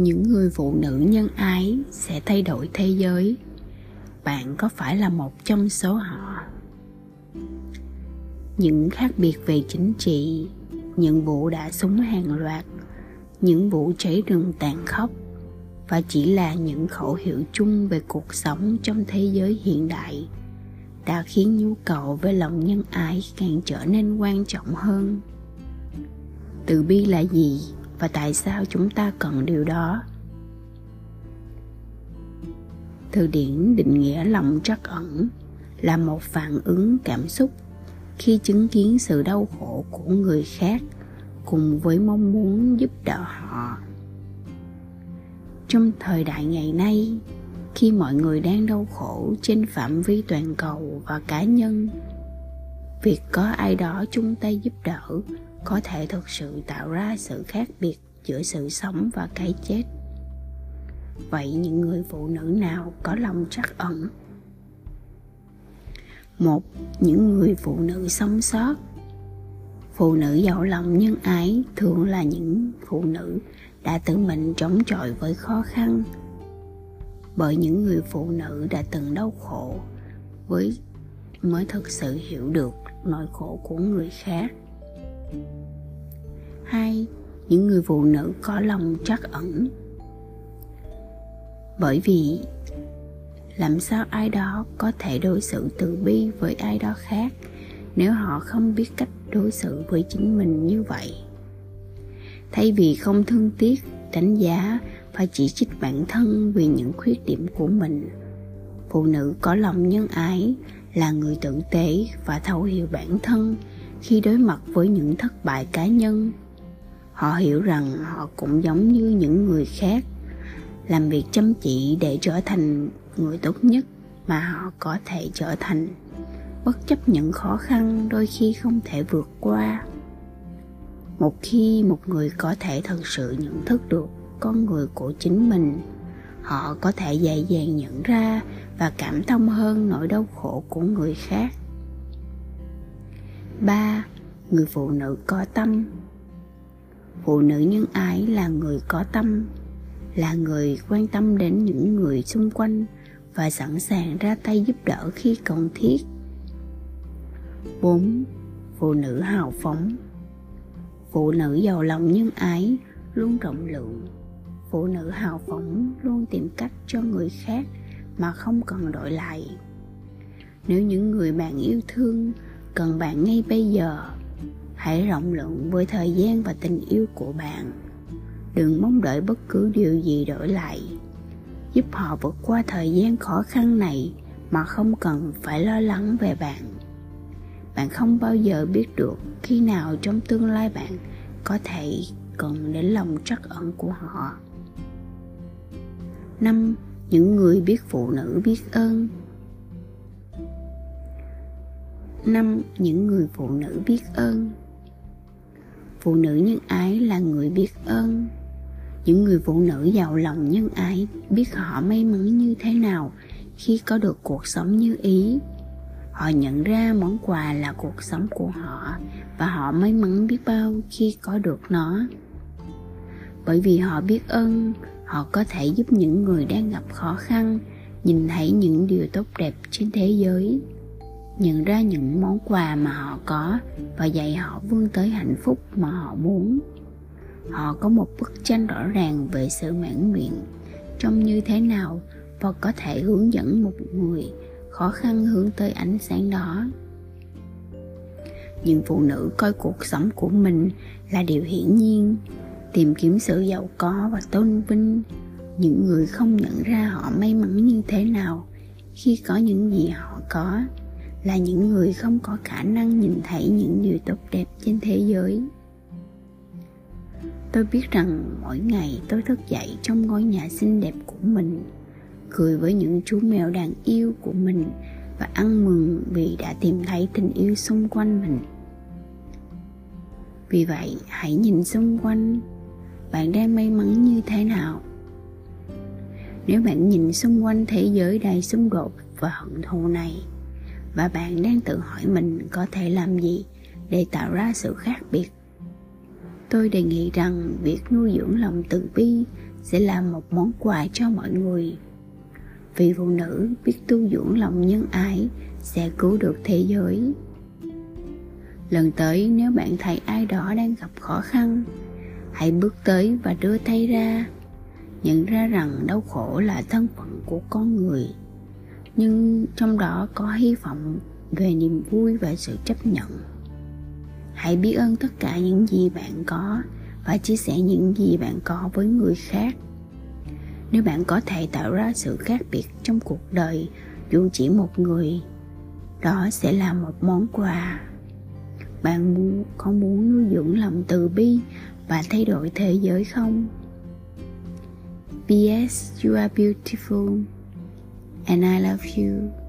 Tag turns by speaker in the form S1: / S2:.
S1: những người phụ nữ nhân ái sẽ thay đổi thế giới. Bạn có phải là một trong số họ? Những khác biệt về chính trị, những vụ đã súng hàng loạt, những vụ cháy rừng tàn khốc, và chỉ là những khẩu hiệu chung về cuộc sống trong thế giới hiện đại, đã khiến nhu cầu về lòng nhân ái càng trở nên quan trọng hơn. Từ bi là gì? Và tại sao chúng ta cần điều đó? Từ điển định nghĩa lòng trắc ẩn là một phản ứng cảm xúc khi chứng kiến sự đau khổ của người khác cùng với mong muốn giúp đỡ họ. Trong thời đại ngày nay, khi mọi người đang đau khổ trên phạm vi toàn cầu và cá nhân, việc có ai đó chung tay giúp đỡ có thể thực sự tạo ra sự khác biệt giữa sự sống và cái chết. Vậy những người phụ nữ nào có lòng trắc ẩn? Một, những người phụ nữ sống sót. Phụ nữ giàu lòng nhân ái thường là những phụ nữ đã tự mình chống chọi với khó khăn. Bởi những người phụ nữ đã từng đau khổ với, mới thực sự hiểu được nỗi khổ của người khác hai, những người phụ nữ có lòng trắc ẩn. Bởi vì làm sao ai đó có thể đối xử từ bi với ai đó khác nếu họ không biết cách đối xử với chính mình như vậy? Thay vì không thương tiếc, đánh giá và chỉ trích bản thân vì những khuyết điểm của mình, phụ nữ có lòng nhân ái là người tử tế và thấu hiểu bản thân khi đối mặt với những thất bại cá nhân. Họ hiểu rằng họ cũng giống như những người khác, làm việc chăm chỉ để trở thành người tốt nhất mà họ có thể trở thành. Bất chấp những khó khăn đôi khi không thể vượt qua. Một khi một người có thể thực sự nhận thức được con người của chính mình, họ có thể dễ dàng nhận ra và cảm thông hơn nỗi đau khổ của người khác ba người phụ nữ có tâm. Phụ nữ nhân ái là người có tâm là người quan tâm đến những người xung quanh và sẵn sàng ra tay giúp đỡ khi cần thiết. 4. Phụ nữ hào phóng. Phụ nữ giàu lòng nhân ái, luôn rộng lượng. Phụ nữ hào phóng luôn tìm cách cho người khác mà không cần đổi lại. Nếu những người bạn yêu thương cần bạn ngay bây giờ. Hãy rộng lượng với thời gian và tình yêu của bạn. Đừng mong đợi bất cứ điều gì đổi lại. Giúp họ vượt qua thời gian khó khăn này mà không cần phải lo lắng về bạn. Bạn không bao giờ biết được khi nào trong tương lai bạn có thể cần đến lòng trắc ẩn của họ. Năm, những người biết phụ nữ biết ơn năm những người phụ nữ biết ơn. Phụ nữ nhân ái là người biết ơn. Những người phụ nữ giàu lòng nhân ái biết họ may mắn như thế nào khi có được cuộc sống như ý. Họ nhận ra món quà là cuộc sống của họ và họ may mắn biết bao khi có được nó. Bởi vì họ biết ơn, họ có thể giúp những người đang gặp khó khăn nhìn thấy những điều tốt đẹp trên thế giới nhận ra những món quà mà họ có và dạy họ vươn tới hạnh phúc mà họ muốn. Họ có một bức tranh rõ ràng về sự mãn nguyện. Trông như thế nào và có thể hướng dẫn một người khó khăn hướng tới ánh sáng đó. Những phụ nữ coi cuộc sống của mình là điều hiển nhiên. Tìm kiếm sự giàu có và tôn vinh. Những người không nhận ra họ may mắn như thế nào khi có những gì họ có là những người không có khả năng nhìn thấy những điều tốt đẹp trên thế giới. Tôi biết rằng mỗi ngày tôi thức dậy trong ngôi nhà xinh đẹp của mình, cười với những chú mèo đáng yêu của mình và ăn mừng vì đã tìm thấy tình yêu xung quanh mình. Vì vậy, hãy nhìn xung quanh. Bạn đang may mắn như thế nào? Nếu bạn nhìn xung quanh thế giới đầy xung đột và hận thù này và bạn đang tự hỏi mình có thể làm gì để tạo ra sự khác biệt. Tôi đề nghị rằng việc nuôi dưỡng lòng từ bi sẽ là một món quà cho mọi người. Vì phụ nữ biết tu dưỡng lòng nhân ái sẽ cứu được thế giới. Lần tới, nếu bạn thấy ai đó đang gặp khó khăn, hãy bước tới và đưa tay ra, nhận ra rằng đau khổ là thân phận của con người nhưng trong đó có hy vọng về niềm vui và sự chấp nhận. Hãy biết ơn tất cả những gì bạn có và chia sẻ những gì bạn có với người khác. Nếu bạn có thể tạo ra sự khác biệt trong cuộc đời dù chỉ một người đó sẽ là một món quà. Bạn muốn, có muốn nuôi dưỡng lòng từ bi và thay đổi thế giới không? P.S. You are beautiful. And I love you.